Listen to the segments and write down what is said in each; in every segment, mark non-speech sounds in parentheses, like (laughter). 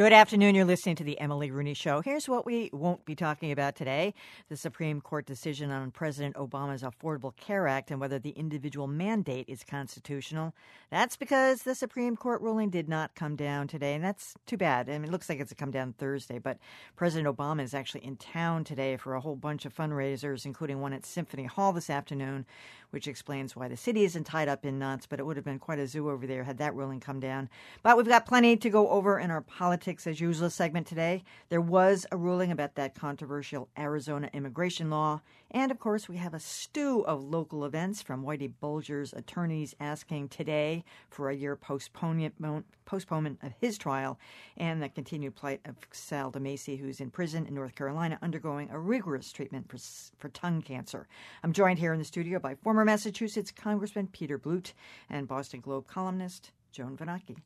Good afternoon. You're listening to the Emily Rooney Show. Here's what we won't be talking about today the Supreme Court decision on President Obama's Affordable Care Act and whether the individual mandate is constitutional. That's because the Supreme Court ruling did not come down today, and that's too bad. I mean, it looks like it's come down Thursday, but President Obama is actually in town today for a whole bunch of fundraisers, including one at Symphony Hall this afternoon, which explains why the city isn't tied up in knots, but it would have been quite a zoo over there had that ruling come down. But we've got plenty to go over in our politics as usual segment today. There was a ruling about that controversial Arizona immigration law. And of course, we have a stew of local events from Whitey Bulger's attorneys asking today for a year postponement, postponement of his trial and the continued plight of Sal DiMasi, who's in prison in North Carolina undergoing a rigorous treatment for, for tongue cancer. I'm joined here in the studio by former Massachusetts Congressman Peter Blute and Boston Globe columnist Joan Vennochi.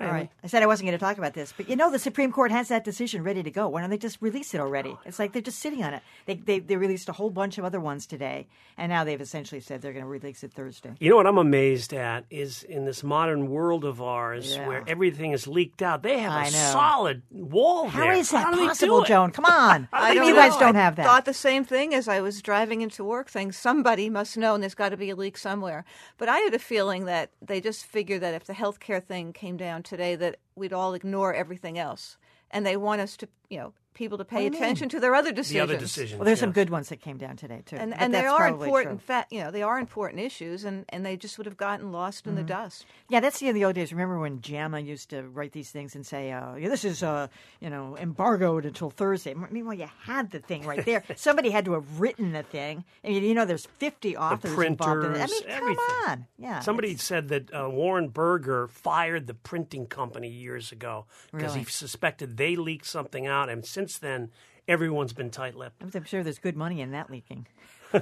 All right. I said I wasn't going to talk about this, but you know the Supreme Court has that decision ready to go. Why don't they just release it already? It's like they're just sitting on it. They, they, they released a whole bunch of other ones today, and now they've essentially said they're going to release it Thursday. You know what I'm amazed at is in this modern world of ours Yeah. where everything is leaked out, they have I a know. solid wall How there. is that How do they do possible. Joan? Come (laughs) on. I you don't guys know. don't have that. Thought the same thing as I was driving into work, saying somebody must know, and there's got to be a leak somewhere. But I had a feeling that they just figured that if the healthcare thing came down today, that we'd all ignore everything else, and they want us to, you know, people to pay do you mean? attention to their other decisions. The other decisions. well, there's some good ones that came down today too, And and they are important, fa- you know, they are important issues, and, and they just would have gotten lost Mm-hmm. in the dust. Yeah, that's the, end of the old days. Remember when JAMA used to write these things and say, uh, yeah, "This is uh, you know embargoed until Thursday." Meanwhile, you had the thing right there. (laughs) Somebody had to have written the thing. I mean, you know, there's 50 authors the involved in it. I printers, mean, everything. come on. Yeah, Somebody said that uh, Warren Burger fired the printing company years ago because Really? he suspected they leaked something out, and since then, everyone's been tight-lipped. I'm sure there's good money in that leaking. (laughs)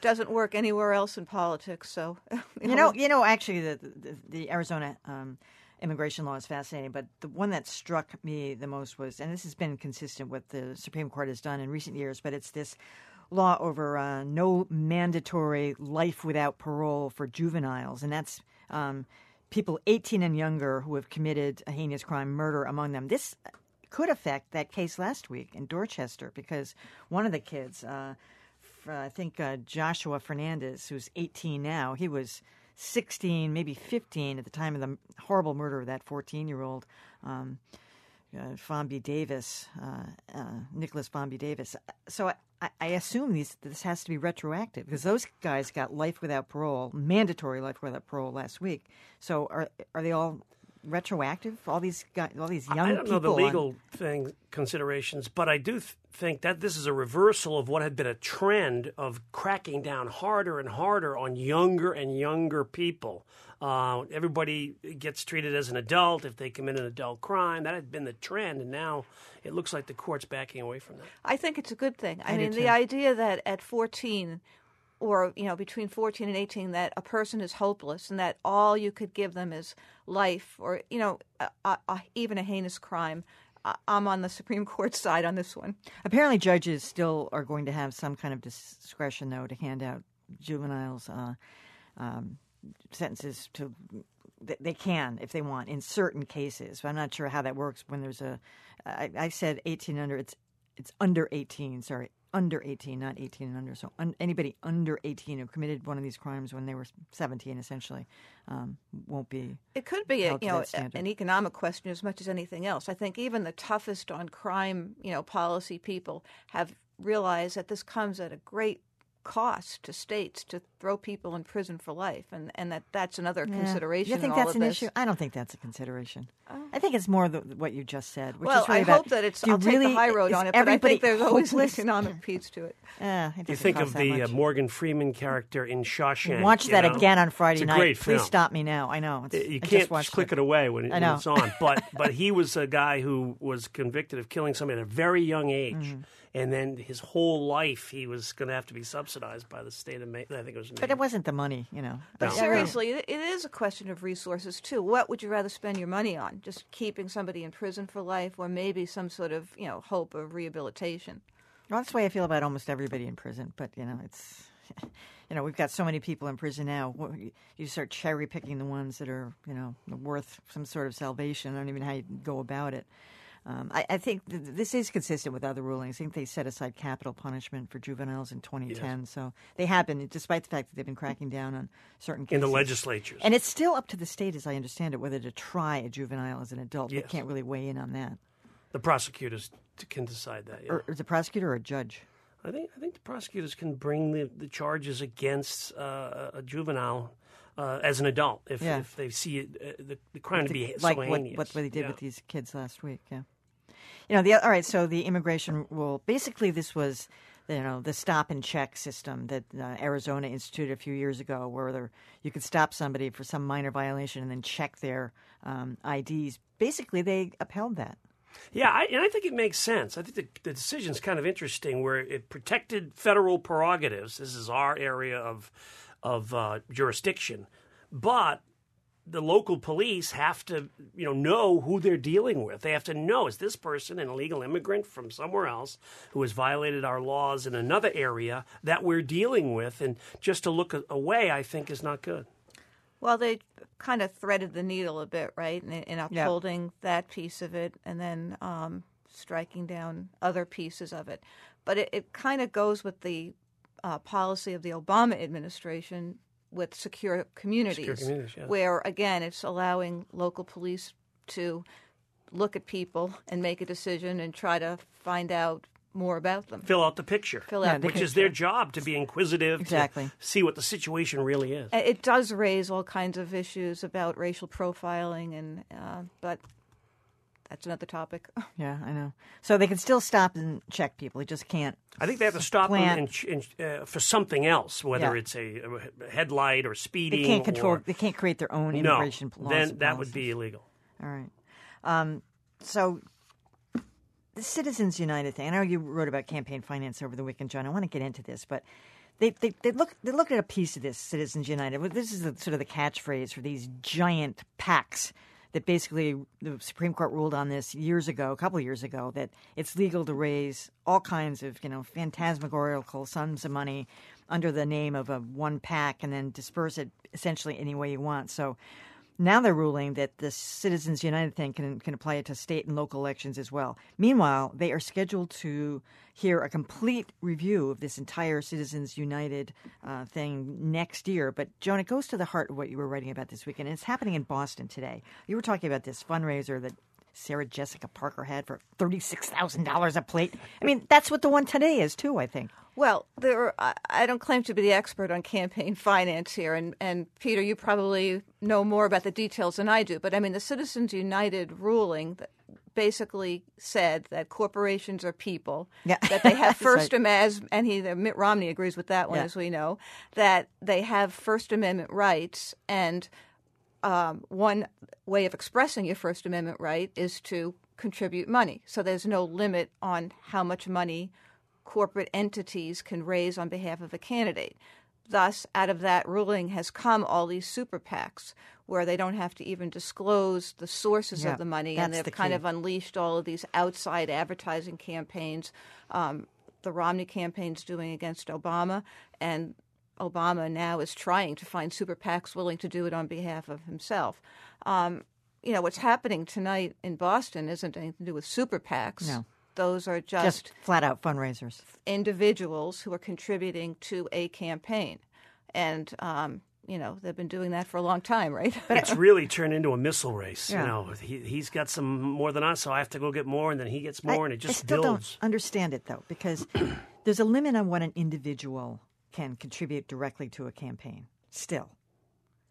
Doesn't work anywhere else in politics, so (laughs) You know, you know, actually, the the, the Arizona um, immigration law is fascinating, but the one that struck me the most was, and this has been consistent with the Supreme Court has done in recent years, but it's this law over uh, no mandatory life without parole for juveniles, and that's um, people 18 and younger who have committed a heinous crime, murder among them. This could affect that case last week in Dorchester because one of the kids, uh, I think uh, Joshua Fernandez, who's 18 now, he was 16, maybe 15 at the time of the horrible murder of that 14 year old. Um, uh, Fomby Davis, uh, uh, Nicholas Fomby Davis. So I, I- I assume these this has to be retroactive because those guys got life without parole, mandatory life without parole last week. So are are they all retroactive? All these guys, all these young people. I don't know people. the on- legal thing considerations, but I do th- think that this is a reversal of what had been a trend of cracking down harder and harder on younger and younger people. Uh, everybody gets treated as an adult if they commit an adult crime. That had been the trend, and now it looks like the court's backing away from that. I think it's a good thing. I, I mean, the idea that at 14 or, you know, between 14 and 18 that a person is hopeless and that all you could give them is life or, you know, a, a, a, even a heinous crime. I'm on the Supreme (laughs) Court side on this one. Apparently, judges still are going to have some kind of discretion, though, to hand out juveniles uh, um, sentences to. They can, if they want, in certain cases. But I'm not sure how that works when there's a. I, I said 18 under. It's it's under 18. Sorry, under 18, not 18 and under. So un, anybody under 18 who committed one of these crimes when they were 17, essentially, um, won't be. It could be, a, you know, an economic question as much as anything else. I think even the toughest on crime, you know, policy people have realized that this comes at a great cost to states to throw people in prison for life, and, and that that's another Yeah. consideration. You think in all that's of an this. issue? I don't think that's a consideration. I think it's more the, what you just said. Which Well, is really I about, hope that it's. you I'll take really, the high road on it, but I think there's always an hopeless? economic piece to it. (laughs) Uh, it You think of the uh. Morgan Freeman character in Shawshank. Watch you that know? again on Friday It's a night. great Please stop me now. I know. It's, You I can't just watched click it. it away when, it, when it's on. But (laughs) but he was a guy who was convicted of killing somebody at a very young age, Mm-hmm. And then his whole life he was going to have to be subsidized by the state of Maine. I think it was. But it wasn't the money, you know. But No. seriously, it it is a question of resources too. What would you rather spend your money on? Just keeping somebody in prison for life, or maybe some sort of you know hope of rehabilitation? Well, that's the way I feel about almost everybody in prison. But you know, it's (laughs) you know, we've got so many people in prison now. You start cherry picking the ones that are, you know, worth some sort of salvation. I don't even know how you go about it. Um, I, I, think th- this is consistent with other rulings. I think they set aside capital punishment for juveniles in 2010. Yes. So they have been, despite the fact that they've been cracking down on certain cases. In the legislatures. And it's still up to the state, as I understand it, whether to try a juvenile as an adult. Yes. They can't really weigh in on that. The prosecutors can decide that. Yeah. Or, or the prosecutor or a judge? I think I think the prosecutors can bring the, the charges against uh, a juvenile uh, as an adult if, yeah. if they see it, uh, the, the, crime to be like so. What, what they did yeah. with these kids last week. Yeah. You know, the all right. So the immigration rule. Basically, this was you know the stop and check system that uh, Arizona instituted a few years ago, where there, you could stop somebody for some minor violation and then check their um, IDs. Basically, they upheld that. Yeah, I, and I think it makes sense. I think the, the decision is kind of interesting, where it protected federal prerogatives. This is our area of of uh, jurisdiction, but the local police have to, you know, know who they're dealing with. They have to know is this person an illegal immigrant from somewhere else who has violated our laws in another area that we're dealing with, and just to look away, I think, is not good. Well, they kind of threaded the needle a bit, right, in, in upholding that piece of it, and then um, striking down other pieces of it. But it, it kind of goes with the uh, policy of the Obama administration with secure communities, secure communities yes. where again it's allowing local police to look at people and make a decision and try to find out more about them. Fill out the picture. Fill out yeah, which picture. is their job to be inquisitive, exactly. see what the situation really is. It does raise all kinds of issues about racial profiling, and uh, but that's another topic. (laughs) Yeah, I know. So they can still stop and check people. They just can't. I think they have to stop them in, in, uh, for something else, whether yeah. it's a, a, headlight or speeding. They can't control. Or, they can't create their own immigration no, laws. Then that would be illegal. All right. Um, so the Citizens United thing. I know you wrote about campaign finance over the weekend, John. I want to get into this, but they, they, they look they look at a piece of this Citizens United. This is the, sort of the catchphrase for these giant PACs that basically the Supreme Court ruled on this years ago, a couple years ago, that it's legal to raise all kinds of you know phantasmagorical sums of money under the name of a one PAC and then disperse it essentially any way you want. So now they're ruling that the Citizens United thing can, can apply it to state and local elections as well. Meanwhile, they are scheduled to hear a complete review of this entire Citizens United uh, thing next year. But, Joan, it goes to the heart of what you were writing about this weekend. It's happening in Boston today. You were talking about this fundraiser that Sarah Jessica Parker had for $36,000 a plate. I mean, that's what the one today is, too, I think. Well, there, I don't claim to be the expert on campaign (laughs) finance here, and, and Peter, you probably know more about the details than I do. But I mean, the Citizens United ruling basically said that corporations are people, yeah. that they have (laughs) First right. Amendment, and he, Mitt Romney agrees with that one, yeah. as we know, that they have First Amendment rights, and um, one way of expressing your First Amendment right is to contribute money. So there's no limit on how much money corporate entities can raise on behalf of a candidate. Thus, out of that ruling has come all these super PACs where they don't have to even disclose the sources yeah, of the money, and they've the kind of unleashed all of these outside advertising campaigns. Um, the Romney campaign's doing against Obama, and Obama now is trying to find super PACs willing to do it on behalf of himself. Um, you know, what's happening tonight in Boston isn't anything to do with super PACs. No. Those are just, just flat out fundraisers. Individuals who are contributing to a campaign. And, um, you know, they've been doing that for a long time, right? But it's (laughs) really turned into a missile race. Yeah. You know, he, he's got some more than us, so I have to go get more, and then he gets more, I, and it just I still builds. don't understand it, though, because (clears throat) there's a limit on what an individual can contribute directly to a campaign. Still,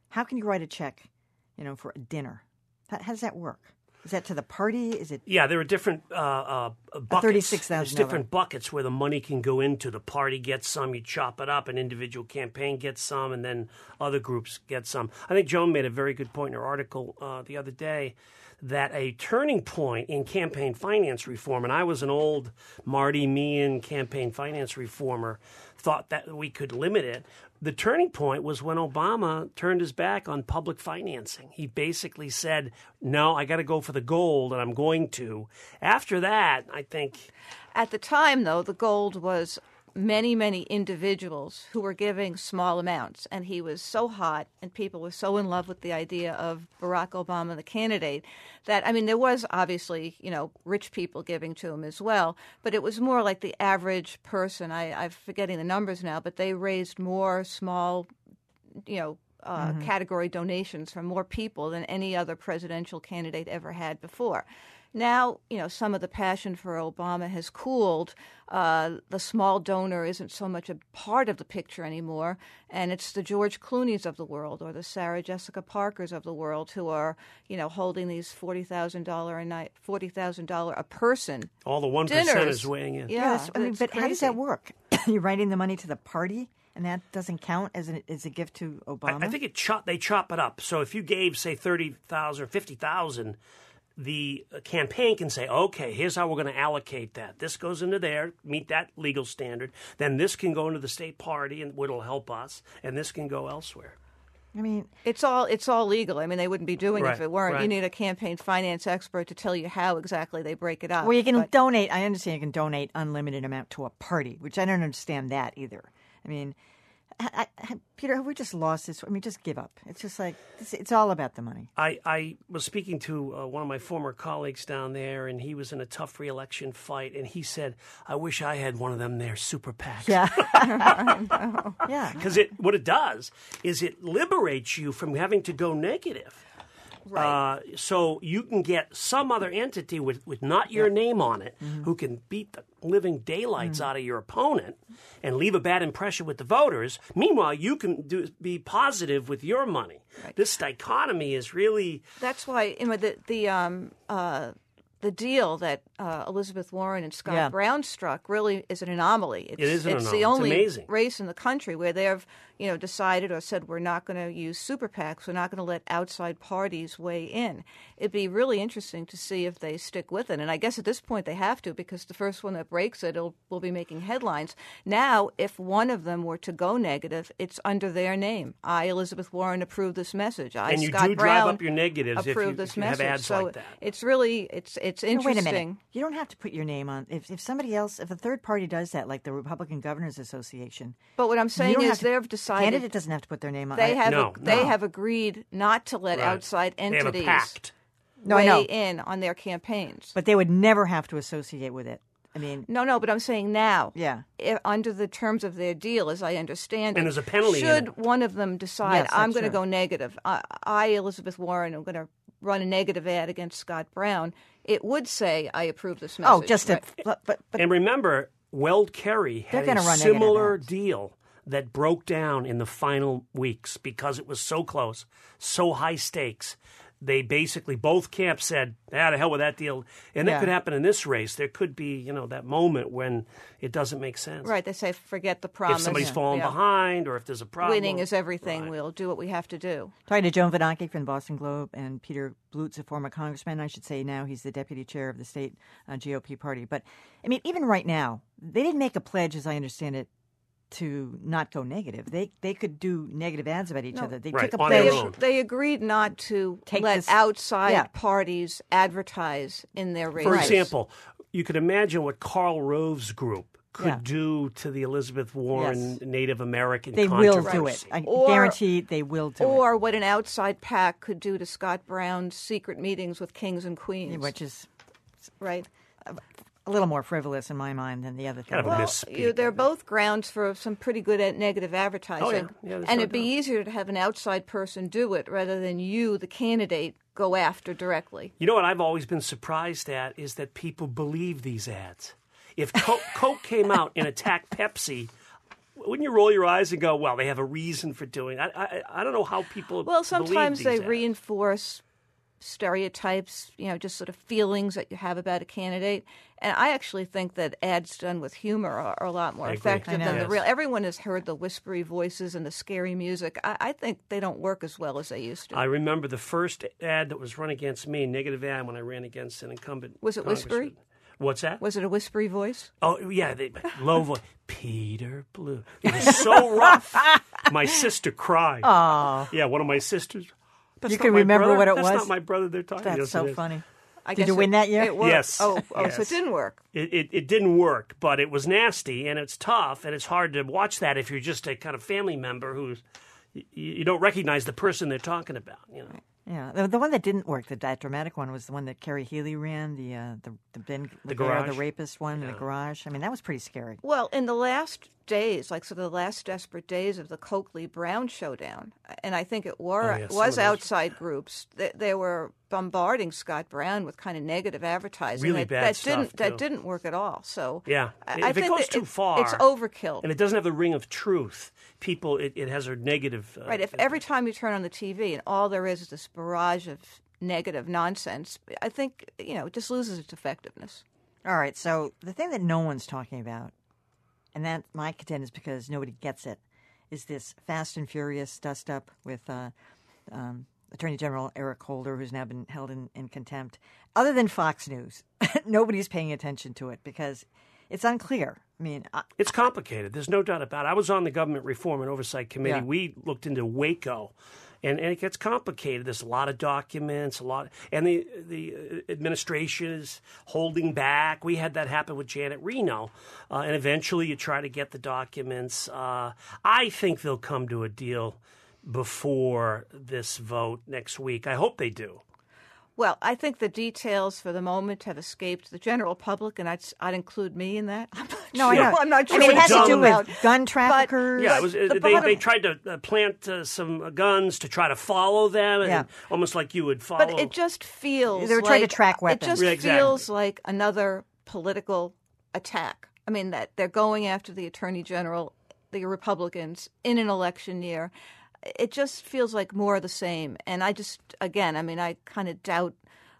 how can you write a check, you know, for a dinner? How, how does that work? Is that to the party? Is it? Yeah, there are different uh, uh, buckets. Thirty-six There's thousand. different buckets where the money can go into. The party gets some, you chop it up. An individual campaign gets some, and then other groups get some. I think Joan made a very good point in her article uh, the other day that a turning point in campaign finance reform, and I was an old Marty Meehan campaign finance reformer, thought that we could limit it. The turning point was when Obama turned his back on public financing. He basically said, No, I got to go for the gold, and I'm going to. After that, I think. At the time, though, the gold was many, many individuals who were giving small amounts. And he was so hot, and people were so in love with the idea of Barack Obama, the candidate, that, I mean, there was obviously, you know, rich people giving to him as well, but it was more like the average person. I, I'm forgetting the numbers now, but they raised more small, you know, uh, Mm-hmm. category donations from more people than any other presidential candidate ever had before. Now, you know, some of the passion for Obama has cooled. Uh, the small donor isn't so much a part of the picture anymore, and it's the George Clooney's of the world or the Sarah Jessica Parkers of the world who are, you know, holding these forty thousand dollar a night, forty thousand dollar a person All the one dinners. percenters weighing in. Yeah, Yes, I mean, it's but how does that work? (coughs) You're writing the money to the party, and that doesn't count as, an, as a gift to Obama? I, I think it chop they chop it up. So if you gave say thirty thousand or fifty thousand, the uh, campaign can say, okay, here's how we're going to allocate that. This goes into there, meet that legal standard. Then this can go into the state party, and it'll help us. And this can go elsewhere. I mean, It's all it's all legal. I mean, they wouldn't be doing it if it weren't. You need a campaign finance expert to tell you how exactly they break it up. well, you can But- donate. I understand you can donate unlimited amount to a party, which I don't understand that either. I mean, I, I, Peter, have we just lost this? I mean, just give up. It's just like it's, it's all about the money. I, I was speaking to uh, one of my former colleagues down there, and he was in a tough reelection fight, and he said, "I wish I had one of them there super PACs." Yeah, (laughs) (laughs) yeah. (laughs) because it what it does is it liberates you from having to go negative. Right. Uh, so you can get some other entity with, with not your name on it Mm-hmm. who can beat the living daylights Mm. out of your opponent and leave a bad impression with the voters. Meanwhile, you can do, be positive with your money. This dichotomy is really That's why you know, the the um uh the deal that uh, Elizabeth Warren and Scott Yeah. Brown struck really is an anomaly. It's, It is an it's anomaly. the only amazing. race in the country where they've you know decided or said we're not going to use super PACs. We're not going to let outside parties weigh in. It'd be really interesting to see if they stick with it. And I guess at this point they have to because the first one that breaks it will be making headlines. Now, if one of them were to go negative, it's under their name. I, Elizabeth Warren, approve this message. I, And you Scott do drive Brown, up your negatives if you- this if you have message. ads so like that. it's really it's it's No, interesting. wait a minute. You don't have to put your name on. If, if somebody else, if a third party does that, like the Republican Governors Association, But what I'm saying is to- they've decided candidate doesn't have to put their name on. they have No, they no. have agreed not to let Right. outside they have a entities pact. No, I weigh know. in on their campaigns. but they would never have to associate with it. I mean, no, no, but I'm saying now, Yeah. i- under the terms of their deal, as I understand it, And there's a penalty Should one of them decide Yes, I'm going to go negative, I, I, Elizabeth Warren, I'm going to run a negative ad against Scott Brown, it would say I approve this oh, message. oh, just to, right? but, but, but And remember, Weld Kerry They're had gonna a run negative similar deal that broke down in the final weeks because it was so close, so high stakes. They basically both camps said, "Ah, the hell with that deal," and that could happen in this race. There could be, you know, that moment when it doesn't make sense. Right, they say forget the promise." If somebody's Yeah. falling Yeah. behind, or if there's a problem, Winning is everything. Right. We'll do what we have to do. Talking to Joan Vennochi from the Boston Globe and Peter Blute, a former congressman. I should say now he's the deputy chair of the state uh, GOP party. But I mean, even right now, they didn't make a pledge, as I understand it, to not go negative. They they could do negative ads about each No. other. They Right, took a They, pledge. they agreed not to Take let this- outside yeah. parties advertise in their races. For example, you could imagine what Karl Rove's group could Yeah. do to the Elizabeth Warren Yes. Native American They will do it. I Or- guarantee they will do it. or what an outside PAC could do to Scott Brown's secret meetings with kings and queens. which is right. A little more frivolous in my mind than the other thing. Kind of Well, misspeak. you, they're both grounds for some pretty good at negative advertising. Oh, yeah. Yeah, and no it'd be easier to have an outside person do it rather than you, the candidate, go after directly. You know what I've always been surprised at is that people believe these ads. If Coke, (laughs) Coke came out and attacked Pepsi, wouldn't you roll your eyes and go, "Well, they have a reason for doing"? it." I I, I don't know how people. Well, believe sometimes these they ads. reinforce stereotypes, you know, just sort of feelings that you have about a candidate. And I actually think that ads done with humor are, are a lot more I effective I know. than the real. Everyone has heard the whispery voices and the scary music. I, I think they don't work as well as they used to. I remember the first ad that was run against me, negative ad, when I ran against an incumbent. Was it whispery? What's that? Was it a whispery voice? Oh yeah, they, low voice. (laughs) Peter Blute. It was so rough. (laughs) My sister cried. Oh, Yeah, one of my sisters. That's You not can my remember brother. what it That's was? not my brother. They're talking. that's Yes, so funny. I Did guess you win it, that year? It worked. Yes. Oh, oh, so it didn't work. It, it, it didn't work, but it was nasty and it's tough and it's hard to watch that if you're just a kind of family member who's you, you don't recognize the person they're talking about. You know, Yeah, the, the one that didn't work, the that dramatic one, was the one that Kerry Healey ran, the uh, the the Ben The the garage? rapist one in the garage. I mean, that was pretty scary. Well, in the last days, like so, the last desperate days of the Coakley Brown showdown, and I think it were Oh, yeah, some was of those. outside groups. They, they were bombarding Scott Brown with kind of negative advertising. Really that, bad that stuff, didn't that didn't work at all. So Yeah. I, If I it think goes too it- far, it's overkill. and it doesn't have the ring of truth. People, it, it has a negative. Uh, Right. If every time you turn on the TV and all there is is this barrage of negative nonsense, I think you know it just loses its effectiveness. All right, so the thing that no one's talking about, and that my contend is because nobody gets it, is this Fast and Furious dust up with uh, um, Attorney General Eric Holder, who's now been held in, in contempt. Other than Fox News, (laughs) nobody's paying attention to it because it's unclear. I mean, I, It's complicated. There's no doubt about it. I was on the Government Reform and Oversight Committee. Yeah. We looked into Waco, and, and it gets complicated. There's a lot of documents, a lot, and the the uh, administration is holding back. We had that happen with Janet Reno, uh, and eventually you try to get the documents. Uh, I think they'll come to a deal before this vote next week. I hope they do. Well, I think the details for the moment have escaped the general public, and I'd, I'd include me in that. (laughs) I'm not no, I sure. know. I'm not sure. I mean, it what has to do with gun traffickers. Yeah, it was. the they, bottom- they tried to uh, plant uh, some guns to try to follow them, and Yeah. almost like you would follow. But it just feels They were trying to like- track It just Yeah, exactly. feels like another political attack. I mean that they're going after the attorney general, the Republicans in an election year. It just feels like more of the same. And I just, again, I mean, I kind of doubt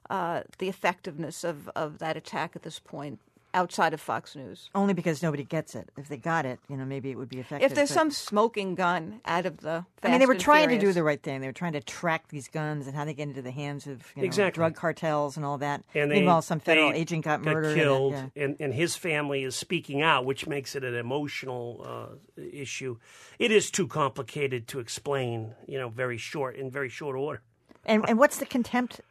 uh, the effectiveness of, of that attack at this point outside of Fox News. Only because nobody gets it. If they got it, you know, maybe it would be effective. If there's but- some smoking gun out of the, I mean, they were and trying to do the right thing. They were trying to track these guns and how they get into the hands of you know, Exactly. drug cartels and all that. and they, Meanwhile, some federal they agent got murdered. and killed, yeah. and, and his family is speaking out, which makes it an emotional uh, issue. It is too complicated to explain, you know, very short in very short order. And and what's the contempt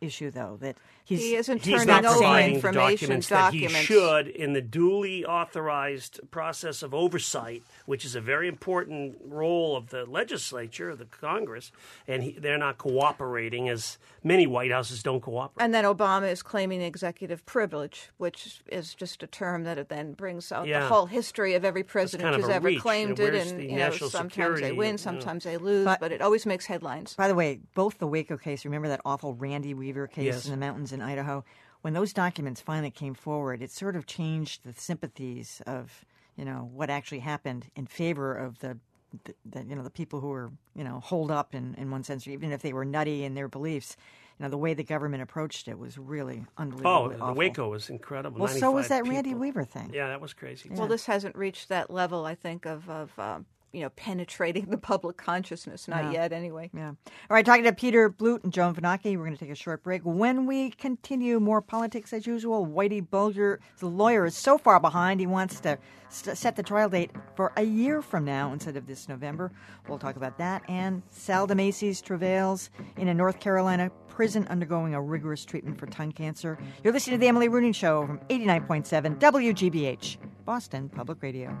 issue though? That he's He isn't He's turning not over providing the information documents, that he documents. should in the duly authorized process of oversight, which is a very important role of the legislature, of the Congress, and he, they're not cooperating as many White Houses don't cooperate. And then Obama is claiming executive privilege, which is just a term that it then brings out Yeah. the whole history of every president kind of who's ever reach. claimed it. And you know, sometimes security, they you win, know? sometimes they lose, But- but, it always makes headlines. By the way, both the Waco case, remember that awful Randy Weaver case Yes. in the mountains in Idaho? When those documents finally came forward, it sort of changed the sympathies of, you know, what actually happened in favor of the, the, the you know, the people who were, you know, holed up in, in one sense, even if they were nutty in their beliefs. You know, the way the government approached it was really unbelievable. Oh, unbelievably the awful. Waco was incredible. Well, so was 95 that Randy. Weaver thing. Yeah, that was crazy. Well, this hasn't reached that level, I think, of, of um, you know, penetrating (laughs) the public consciousness. Not No. yet, anyway. Yeah. All right, talking to Peter Blute and Joan Vennochi. We're going to take a short break. When we continue, more politics as usual. Whitey Bulger, the lawyer, is so far behind. He wants to st- set the trial date for a year from now instead of this November. We'll talk about that. And Sal DiMasi's travails in a North Carolina prison undergoing a rigorous treatment for tongue cancer. You're listening to The Emily Rooney Show from 89.7 WGBH, Boston Public Radio.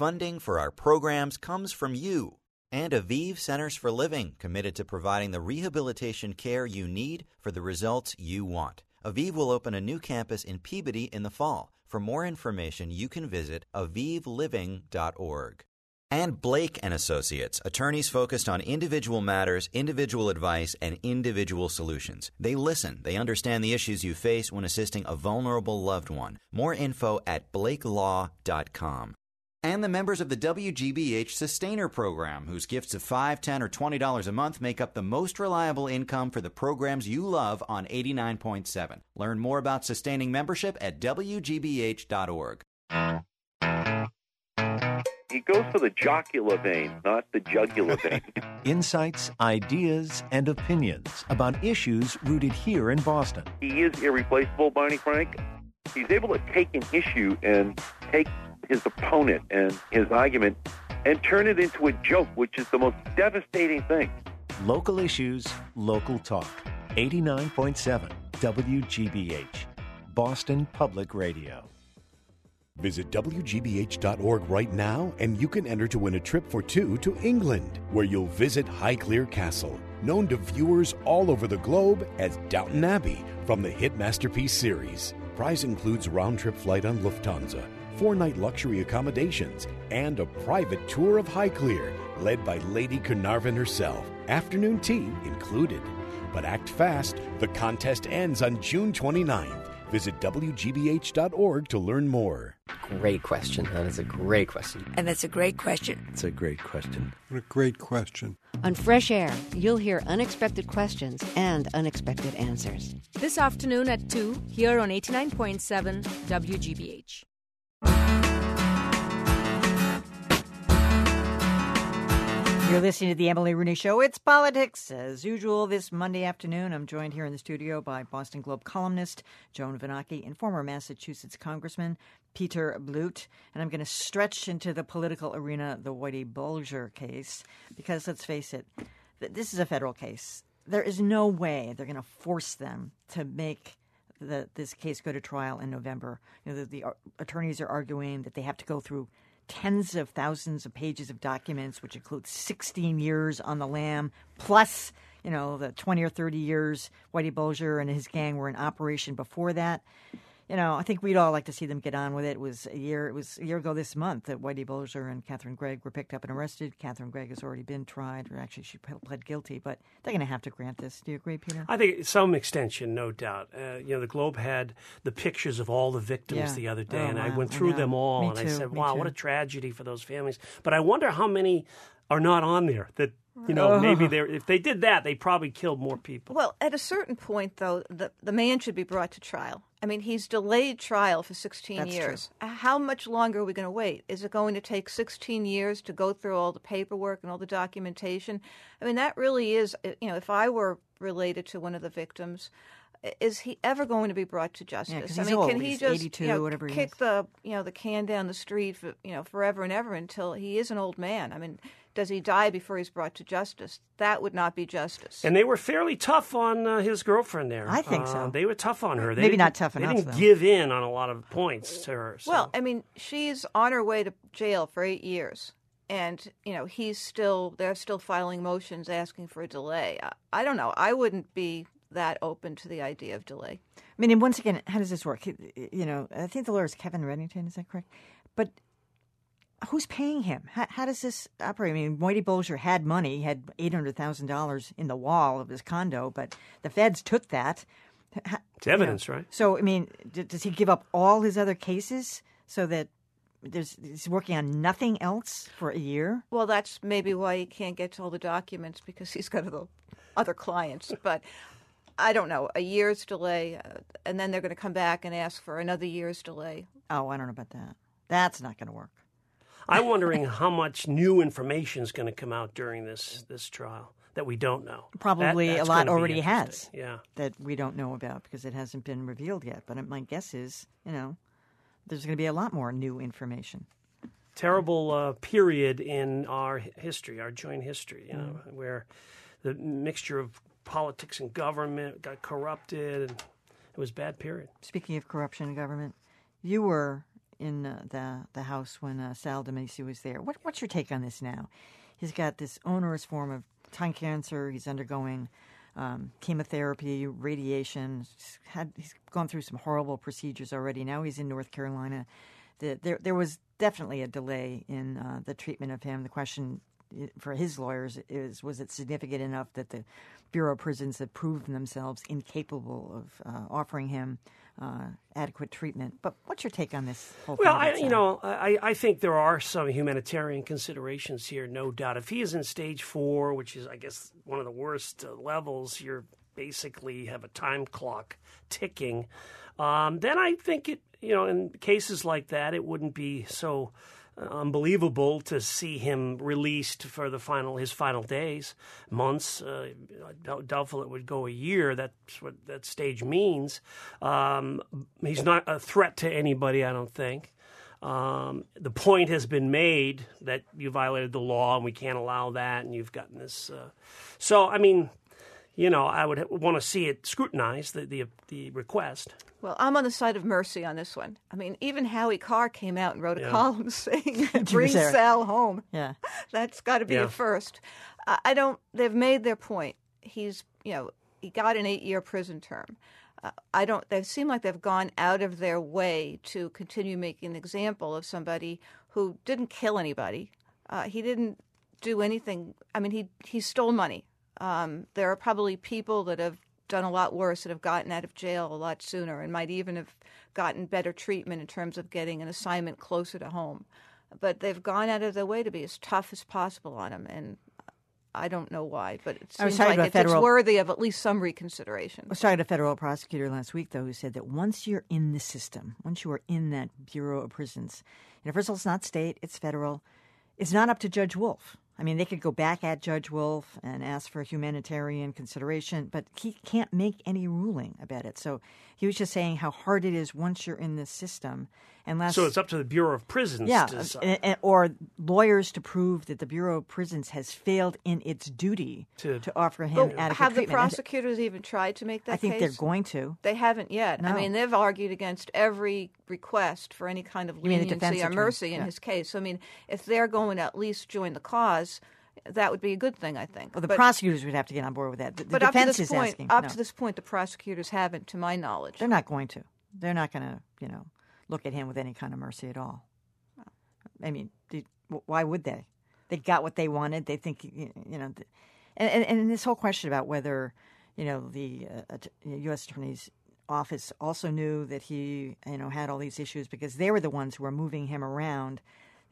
Funding for our programs comes from you and Aviv Centers for Living, committed to providing the rehabilitation care you need for the results you want. Aviv will open a new campus in Peabody in the fall. For more information, you can visit avivliving.org. And Blake and Associates, attorneys focused on individual matters, individual advice, and individual solutions. They listen, they understand the issues you face when assisting a vulnerable loved one. More info at blakelaw.com and the members of the WGBH Sustainer Program, whose gifts of $5, $10, or $20 a month make up the most reliable income for the programs you love on 89.7. Learn more about sustaining membership at WGBH.org. He goes for the jocular vein, not the jugular vein. (laughs) Insights, ideas, and opinions about issues rooted here in Boston. he is irreplaceable, Barney Frank. He's able to take an issue and take his opponent and his argument and turn it into a joke, which is the most devastating thing. Local issues, local talk. 89.7 WGBH, Boston Public Radio. Visit WGBH.org right now and you can enter to win a trip for two to England, where you'll visit Highclere Castle, known to viewers all over the globe as Downton Abbey from the hit masterpiece series. Prize includes round trip flight on Lufthansa, four night luxury accommodations, and a private tour of Highclere, led by Lady Carnarvon herself. Afternoon tea included. But act fast, the contest ends on June 29th. Visit WGBH.org to learn more. Great question. That is a great question. And that's a great question. It's a great question. What a great question. On Fresh Air, you'll hear unexpected questions and unexpected answers. This afternoon at 2 here on 89.7 WGBH. You're listening to the Emily Rooney Show. It's politics. As usual, this Monday afternoon, I'm joined here in the studio by Boston Globe columnist Joan Vennochi and former Massachusetts Congressman Peter Blute. And I'm going to stretch into the political arena the Whitey Bulger case because let's face it, this is a federal case. There is no way they're going to force them to make the, this case go to trial in November. You know, the, the uh, attorneys are arguing that they have to go through tens of thousands of pages of documents, which includes 16 years on the lam, plus, you know, the 20 or 30 years Whitey Bulger and his gang were in operation before that you know, I think we'd all like to see them get on with it. It was a year. It was a year ago this month that Whitey Bulger and Catherine Greig were picked up and arrested. Catherine Greig has already been tried, or actually she pled guilty. But they're going to have to grant this. Do you agree, Peter? I think some extension, no doubt. Uh, you know, the Globe had the pictures of all the victims Yeah. the other day, Oh, and I went through know. them all, Me and I said, me "Wow, what a tragedy for those families." But I wonder how many are not on there. That you know, maybe they if they did that, they probably killed more people. Well, at a certain point, though, the, the man should be brought to trial. I mean, he's delayed trial for 16 That's true. years. How much longer are we going to wait? Is it going to take 16 years to go through all the paperwork and all the documentation? I mean, that really is, uh, you know, if I were related to one of the victims, is he ever going to be brought to justice? 'cause I mean, old. can he He's just 82, you know, kick the you know the can down the street for you know forever and ever until he is an old man? I mean, does he die before he's brought to justice? That would not be justice. And they were fairly tough on uh, his girlfriend there. I think Uh, so. They were tough on her. They Maybe didn't- tough enough. They didn't though. give in on a lot of points to her. so- Well, I mean, she's on her way to jail for eight years, and you know he's still they're still filing motions asking for a delay. I, I don't know. I wouldn't be that open to the idea of delay. I mean, and once again, how does this work? You know, I think the lawyer is Kevin Reddington. Is that correct? But who's paying him? How, how does this operate? I mean, Whitey Bulger had money, he had eight hundred thousand dollars in the wall of his condo, but the feds took that. H- it's evidence, right? So, I mean, d- does he give up all his other cases so that there's he's working on nothing else for a year? Well, that's maybe why he can't get to all the documents because he's got other other clients. But I don't know. A year's delay, uh, and then they're going to come back and ask for another year's delay. Oh, I don't know about that. That's not going to work. I'm wondering how much new information is going to come out during this this trial that we don't know. Probably That- a lot already has. Yeah. that we don't know about because it hasn't been revealed yet. But my guess is, you know, there's going to be a lot more new information. terrible uh, period in our history, our joint history, you know, Mm. where the mixture of politics and government got corrupted, and it was a bad period. Speaking of corruption in government, you were in uh, the the house when uh, Sal DiMasi was there. What, what's your take on this now? He's got this onerous form of tongue cancer. He's undergoing um, chemotherapy, radiation. He's, had, he's gone through some horrible procedures already. Now he's in North Carolina. The, there, there was definitely a delay in uh, the treatment of him. The question for his lawyers is was it significant enough that the Bureau of Prisons had proven themselves incapable of uh, offering him uh, adequate treatment? But what's your take on this whole Well, thing? I, you know, I, I think there are some humanitarian considerations here, no doubt. If he is in stage four, which is, I guess, one of the worst uh, levels, you're basically have a time clock ticking. Um, then I think it, you know, in cases like that, it wouldn't be so uh, unbelievable to see him released for the final his final days, months. Uh, doubtful it would go a year. That's what that stage means. Um, he's not a threat to anybody, I don't think. Um, the point has been made that you violated the law and we can't allow that, and you've gotten this. Uh, so, I mean, you know, I would want to see it scrutinized, the, the, the request. Well, I'm on the side of mercy on this one. I mean, even Howie Carr came out and wrote a Yeah. column (laughs) saying, (laughs) "Bring. Sal home." Yeah. (laughs) That's got to be Yeah. a first. I I don't. They've made their point. He's, you know, he got an eight-year prison term. Uh, I don't. They seem like they've gone out of their way to continue making an example of somebody who didn't kill anybody. Uh, he didn't do anything. I mean, he he stole money. Um, there are probably people that have done a lot worse that have gotten out of jail a lot sooner and might even have gotten better treatment in terms of getting an assignment closer to home. But they've gone out of their way to be as tough as possible on them, and I don't know why, but it seems like it's, federal- it's worthy of at least some reconsideration. I was talking to a federal prosecutor last week, though, who said that once you're in the system, once you are in that Bureau of Prisons, know, first of all, it's not state, it's federal. It's not up to Judge Wolf. I mean, they could go back at Judge Wolf and ask for humanitarian consideration, but he can't make any ruling about it. So he was just saying how hard it is once you're in this system. And last So it's up to the Bureau of Prisons yeah, to decide. and- and- or lawyers to prove that the Bureau of Prisons has failed in its duty To- to offer him But adequate have the treatment. And prosecutors even tried to make that I think case? they're going to. They haven't yet. I mean, they've argued against every request for any kind of You mean the leniency defense or attorney? mercy in Yeah. his case. I mean, if they're going to at least join the cause, that would be a good thing, I think. Well, the But- prosecutors would have to get on board with that. The, the but up to this is point, asking. up no. to this point, the prosecutors haven't, to my knowledge. They're not going to. They're not going to, you know, look at him with any kind of mercy at all. I mean, why would they? They got what they wanted. They think, you know, and, and, and this whole question about whether, you know, the uh, U.S. Attorney's office also knew that he, you know, had all these issues because they were the ones who were moving him around.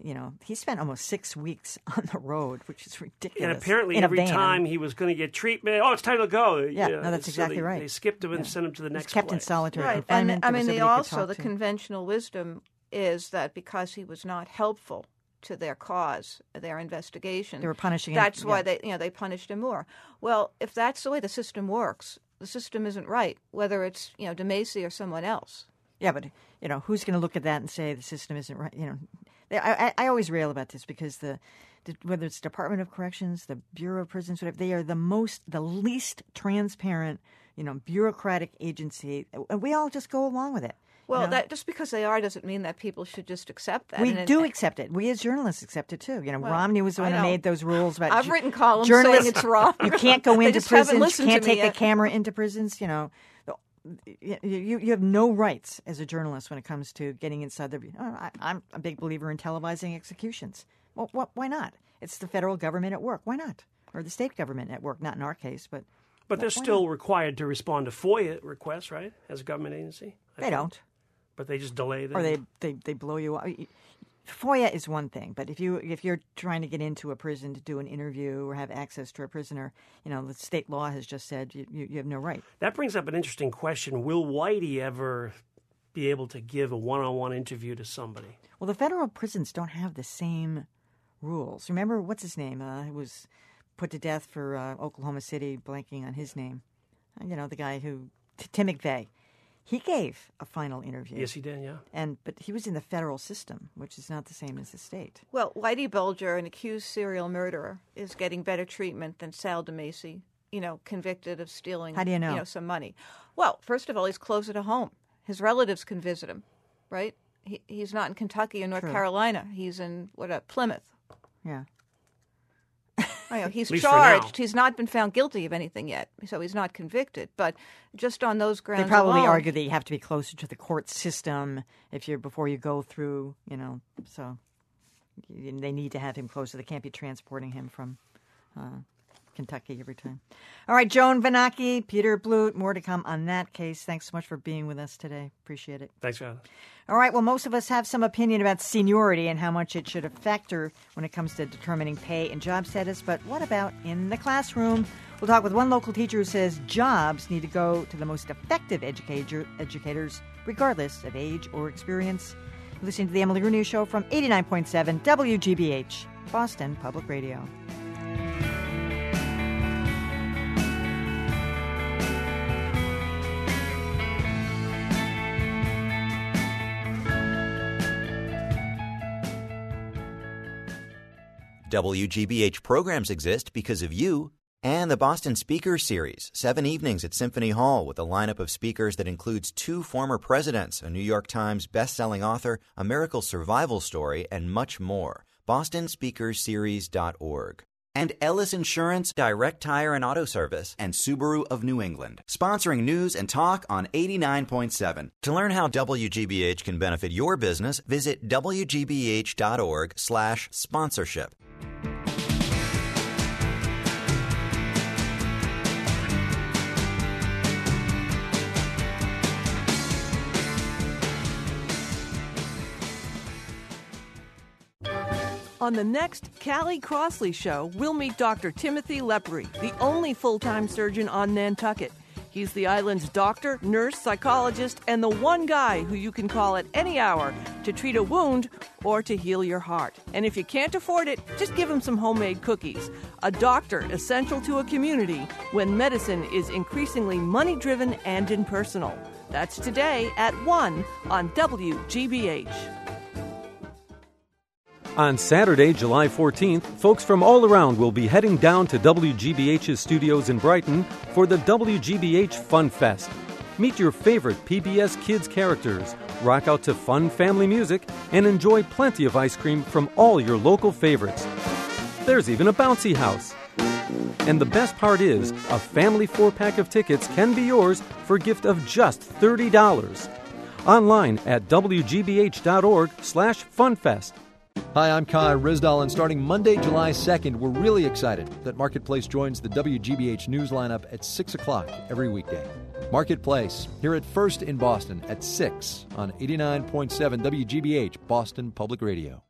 You know, he spent almost six weeks (laughs) on the road, which is ridiculous. And apparently, in every van. time he was going to get treatment, oh, it's time to go. Yeah, no, that's so exactly they- right. They skipped him and Yeah. sent him to the He was next kept in solitary Right. And confinement. I mean, the, nobody he could also the to. conventional wisdom is that because he was not helpful to their cause, their investigation, They were punishing him, That's why yeah. they, you know, they punished him more. Well, if that's the way the system works, the system isn't right. Whether it's you know DiMasi or someone else. Yeah, but you know, who's going to look at that and say the system isn't right? You know, they- I, I, always rail about this because the, the whether it's Department of Corrections, the Bureau of Prisons, whatever, they are the most, the least transparent, you know, bureaucratic agency, and we all just go along with it. you Well, know? that just because they are doesn't mean that people should just accept that. we And it- do accept it. We as journalists accept it too. You know, Well, Romney was the one who made those rules about. I've ju- written columns saying it's wrong. (laughs) You can't go (laughs) into prisons. You can't take the camera into prisons. You know, you, you have no rights as a journalist when it comes to getting inside the. Oh, I, I'm a big believer in televising executions. Well, what, why not? It's the federal government at work. Why not? Or the state government at work. Not in our case, but But they're still required to respond to FOIA requests, right? As a government agency, I they think. don't. But they just delay them. or they, they, they blow you up. FOIA is one thing, but if you if you're trying to get into a prison to do an interview or have access to a prisoner, you know the state law has just said you, you, you have no right. That brings up an interesting question. Will Whitey ever be able to give a one-on-one interview to somebody? Well, the federal prisons don't have the same rules. Remember what's his name? Uh, was put to death for uh, Oklahoma City, blanking on his name. Uh, You know the guy who T- Tim McVeigh. He gave a final interview. Yes, he did. Yeah. And but he was in the federal system, which is not the same as the state. Well, Whitey Bulger, an accused serial murderer, is getting better treatment than Sal DiMasi, you know, convicted of stealing How do you know? you know some money. Well, first of all, he's closer to home. His relatives can visit him, right? He, he's not in Kentucky or North True. Carolina. He's in what uh, Plymouth. Yeah. I know, he's At least for now. charged. He's not been found guilty of anything yet, so he's not convicted. But just on those grounds, They probably alone, argue that you have to be closer to the court system if you're before you go through, you know. So they need to have him closer. They can't be transporting him from uh, Kentucky every time. All right, Joan Vennochi, Peter Blute, more to come on that case. Thanks so much for being with us today. Appreciate it. Thanks, John. All right, well, most of us have some opinion about seniority and how much it should affect her when it comes to determining pay and job status, but what about in the classroom? We'll talk with one local teacher who says jobs need to go to the most effective educator, educators, regardless of age or experience. You're listening to the Emily Rooney Show from 89.7 WGBH, Boston Public Radio. WGBH programs exist because of you and the Boston Speakers Series, seven evenings at Symphony Hall with a lineup of speakers that includes two former presidents, a New York Times best-selling author, a miracle survival story, and much more. BostonSpeakersSeries.org. And Ellis Insurance, Direct Tire and Auto Service, and Subaru of New England, sponsoring news and talk on 89.7. To learn how WGBH can benefit your business, visit WGBH.org/sponsorship. On the next Callie Crossley show, we'll meet Dr. Timothy Lepore, the only full time surgeon on Nantucket. He's the island's doctor, nurse, psychologist, and the one guy who you can call at any hour to treat a wound or to heal your heart. And if you can't afford it, just give him some homemade cookies. A doctor essential to a community when medicine is increasingly money driven and impersonal. That's today at 1 on WGBH. On Saturday, July 14th, folks from all around will be heading down to WGBH's studios in Brighton for the WGBH Fun Fest. Meet your favorite PBS Kids characters, rock out to fun family music, and enjoy plenty of ice cream from all your local favorites. There's even a bouncy house. And the best part is, a family four pack of tickets can be yours for a gift of just $30. Online at WGBH.org slash funfest. Hi, I'm Kai Ryssdal, and starting Monday, July 2nd, we're really excited that Marketplace joins the WGBH news lineup at 6 o'clock every weekday. Marketplace, here at First in Boston at 6 on 89.7 WGBH, Boston Public Radio.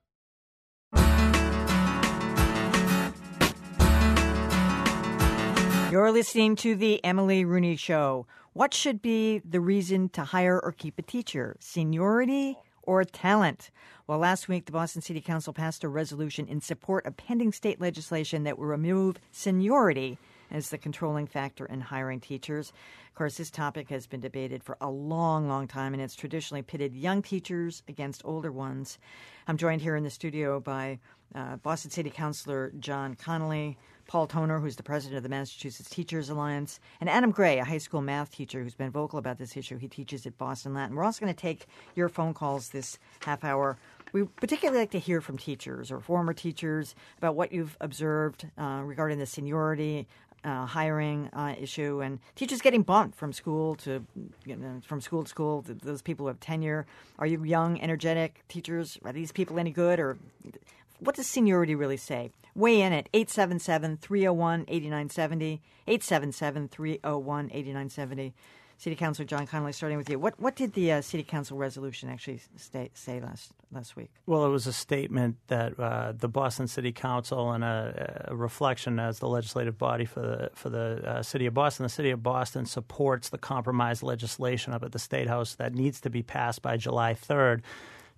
You're listening to the Emily Rooney Show. What should be the reason to hire or keep a teacher? Seniority or talent? Well, last week, the Boston City Council passed a resolution in support of pending state legislation that will remove seniority as the controlling factor in hiring teachers. Of course, this topic has been debated for a long, long time, and it's traditionally pitted young teachers against older ones. I'm joined here in the studio by uh, Boston City Councilor John Connolly, Paul Toner, who's the president of the Massachusetts Teachers Alliance, and Adam Gray, a high school math teacher who's been vocal about this issue. He teaches at Boston Latin. We're also going to take your phone calls this half hour. We particularly like to hear from teachers or former teachers about what you've observed uh, regarding the seniority uh, hiring uh, issue and teachers getting bumped from school to you know, from school to school. Those people who have tenure. Are you young, energetic teachers? Are these people any good? Or what does seniority really say? Weigh in at 877 301 8970. 877 301 8970. City Councilor John Connolly, starting with you. What what did the uh, City Council resolution actually stay, say last last week? Well, it was a statement that uh, the Boston City Council and a, a, reflection as the legislative body for the for the uh, City of Boston. The City of Boston supports the compromise legislation up at the State House that needs to be passed by July third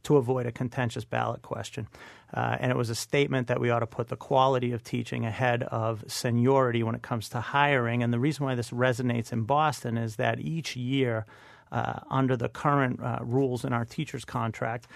to avoid a contentious ballot question. Uh, and it was a statement that we ought to put the quality of teaching ahead of seniority when it comes to hiring. And the reason why this resonates in Boston is that each year, uh, under the current uh, rules in our teacher's contract,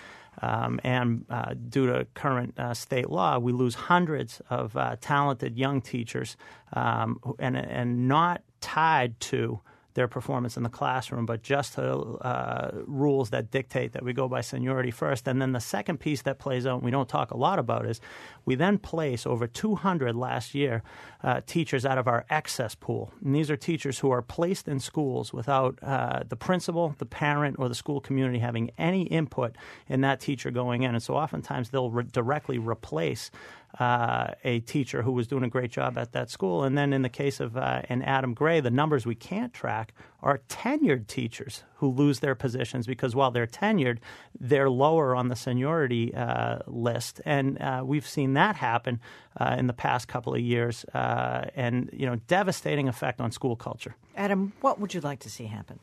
um, and uh, due to current uh, state law, we lose hundreds of uh, talented young teachers, um, and and not tied to their performance in the classroom, but just uh, rules that dictate that we go by seniority first. And then the second piece that plays out, and we don't talk a lot about, is we then place over 200 last year uh, teachers out of our excess pool. And these are teachers who are placed in schools without uh, the principal, the parent, or the school community having any input in that teacher going in. And so oftentimes they'll re- directly replace uh, a teacher who was doing a great job at that school. And then in the case of uh, an Adam Gray, the numbers we can't track are tenured teachers who lose their positions because while they're tenured, they're lower on the seniority uh, list. And uh, we've seen that happen uh, in the past couple of years, uh, and you know, devastating effect on school culture. Adam, what would you like to see happen?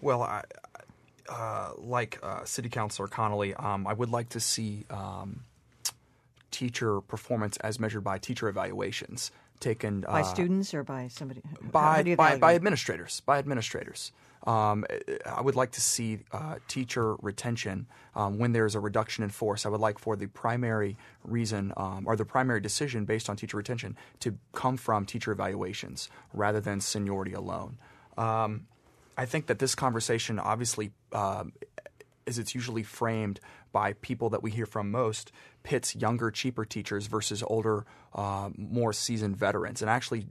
Well, I, like City Councilor Connolly, um, I would like to see. Um, teacher performance as measured by teacher evaluations taken by uh, students or by somebody by how do you by, by administrators by administrators. Um, I would like to see uh, teacher retention um, when there's a reduction in force. I would like for the primary reason um, or the primary decision based on teacher retention to come from teacher evaluations rather than seniority alone. Um, I think that this conversation obviously um, as it's usually framed by people that we hear from most, pits younger, cheaper teachers versus older, uh, more seasoned veterans. And I actually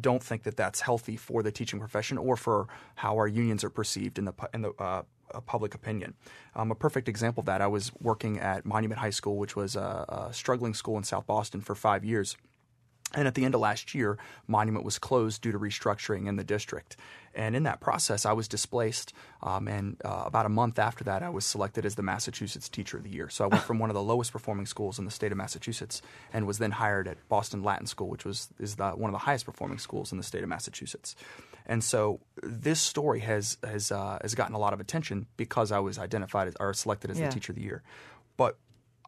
don't think that that's healthy for the teaching profession or for how our unions are perceived in the in the uh, public opinion. Um, a perfect example of that, I was working at Monument High School, which was a, a struggling school in South Boston for five years. And at the end of last year, Monument was closed due to restructuring in the district. And in that process, I was displaced. Um, and uh, about a month after that, I was selected as the Massachusetts Teacher of the Year. So I went from one of the lowest performing schools in the state of Massachusetts and was then hired at Boston Latin School, which was is the, one of the highest performing schools in the state of Massachusetts. And so this story has has uh, has gotten a lot of attention because I was identified as, or selected as Yeah. the Teacher of the Year. But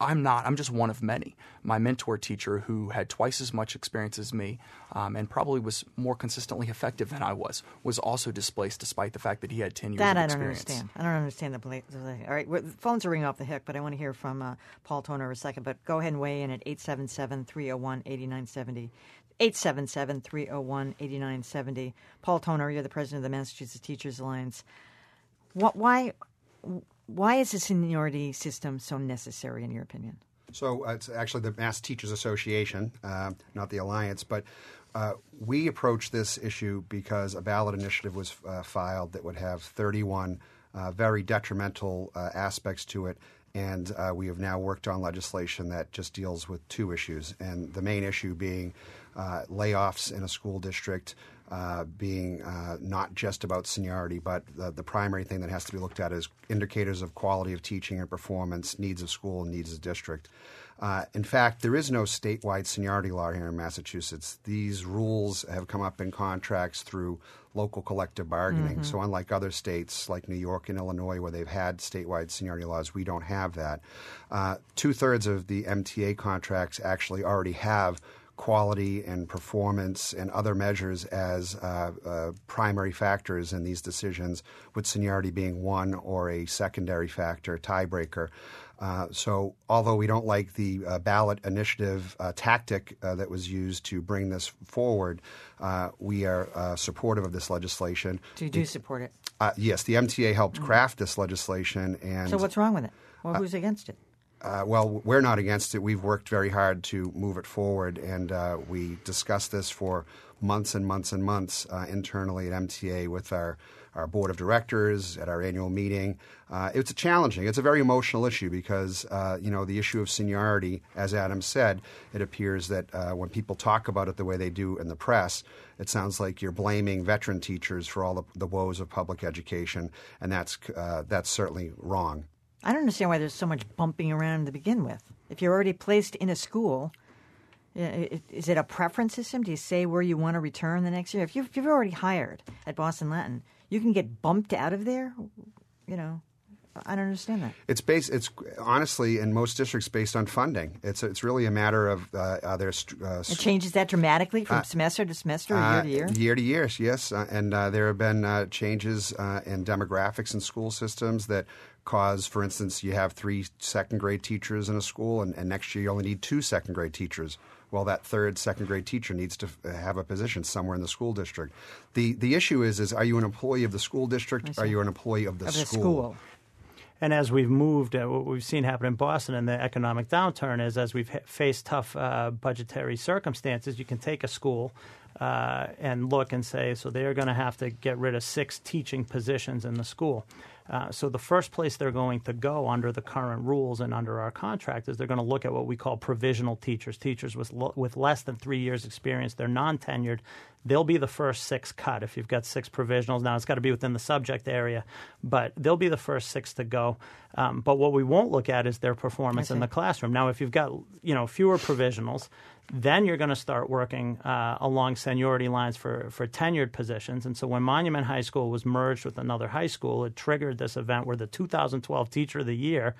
I'm not. I'm just one of many. My mentor teacher, who had twice as much experience as me, um, and probably was more consistently effective than I was, was also displaced despite the fact that he had ten years That of I don't experience. understand. I don't understand the. bla- all right, the phones are ringing off the hook, but I want to hear from uh, Paul Toner in a second. But go ahead and weigh in at 877 301 8970. 877 301 8970. Paul Toner, you're the president of the Massachusetts Teachers Alliance. What, why, why is the seniority system so necessary, in your opinion? So uh, it's actually the Mass Teachers Association, uh, not the Alliance, but uh, we approached this issue because a ballot initiative was uh, filed that would have 31 uh, very detrimental uh, aspects to it. And we have now worked on legislation that just deals with two issues. And the main issue being layoffs in a school district, uh, being uh, not just about seniority, but the, the primary thing that has to be looked at is indicators of quality of teaching and performance, needs of school, and needs of district. Uh, in fact, there is no statewide seniority law here in Massachusetts. These rules have come up in contracts through local collective bargaining. Mhm. So, unlike other states like New York and Illinois, where they've had statewide seniority laws, we don't have that. Uh, Two thirds of the MTA contracts actually already have quality and performance and other measures as uh, uh, primary factors in these decisions, with seniority being one or a secondary factor, tiebreaker. Uh, so, although we don't like the uh, ballot initiative uh, tactic uh, that was used to bring this forward, uh, we are uh, supportive of this legislation. So you do support it. Uh, yes, the MTA helped craft this legislation, and So what's wrong with it? Well, who's against it? Uh, well, we're not against it. We've worked very hard to move it forward, and uh, we discussed this for months and months and months uh, internally at MTA with our, our board of directors at our annual meeting. Uh, it's challenging. It's a very emotional issue because uh, you know the issue of seniority, as Adam said, it appears that uh, when people talk about it the way they do in the press, it sounds like you're blaming veteran teachers for all the, the woes of public education, and that's that's certainly wrong. I don't understand why there's so much bumping around to begin with. If you're already placed in a school, is it a preference system? Do you say where you want to return the next year? If you've already hired at Boston Latin, you can get bumped out of there. You know, I don't understand that. It's based. It's honestly in most districts based on funding. It's it's really a matter of uh, are there uh, It changes that dramatically from Uh, semester to semester, or uh, year to year. Year to year, yes. Uh, and uh, there have been uh, changes uh, in demographics in school systems that cause, for instance, you have three second grade teachers in a school, and, and next year you only need two second grade teachers. Well, that third second grade teacher needs to have a position somewhere in the school district. The the issue is is are you an employee of the school district? Are you an employee of the Of the school? school. And as we've moved, uh, what we've seen happen in Boston in the economic downturn is as we've ha- faced tough uh, budgetary circumstances, you can take a school uh, and look and say, so they're going to have to get rid of six teaching positions in the school. Uh, so the first place they're going to go under the current rules and under our contract is they're going to look at what we call provisional teachers, teachers with lo- with less than three years experience. They're non-tenured. They'll be the first six cut if you've got six provisionals. Now it's got to be within the subject area, but they'll be the first six to go. Um, but what we won't look at is their performance in the classroom. Now, if you've got you know fewer provisionals, then you're going to start working uh, along seniority lines for, for tenured positions. And so when Monument High School was merged with another high school, it triggered this event where the 2012 Teacher of the Year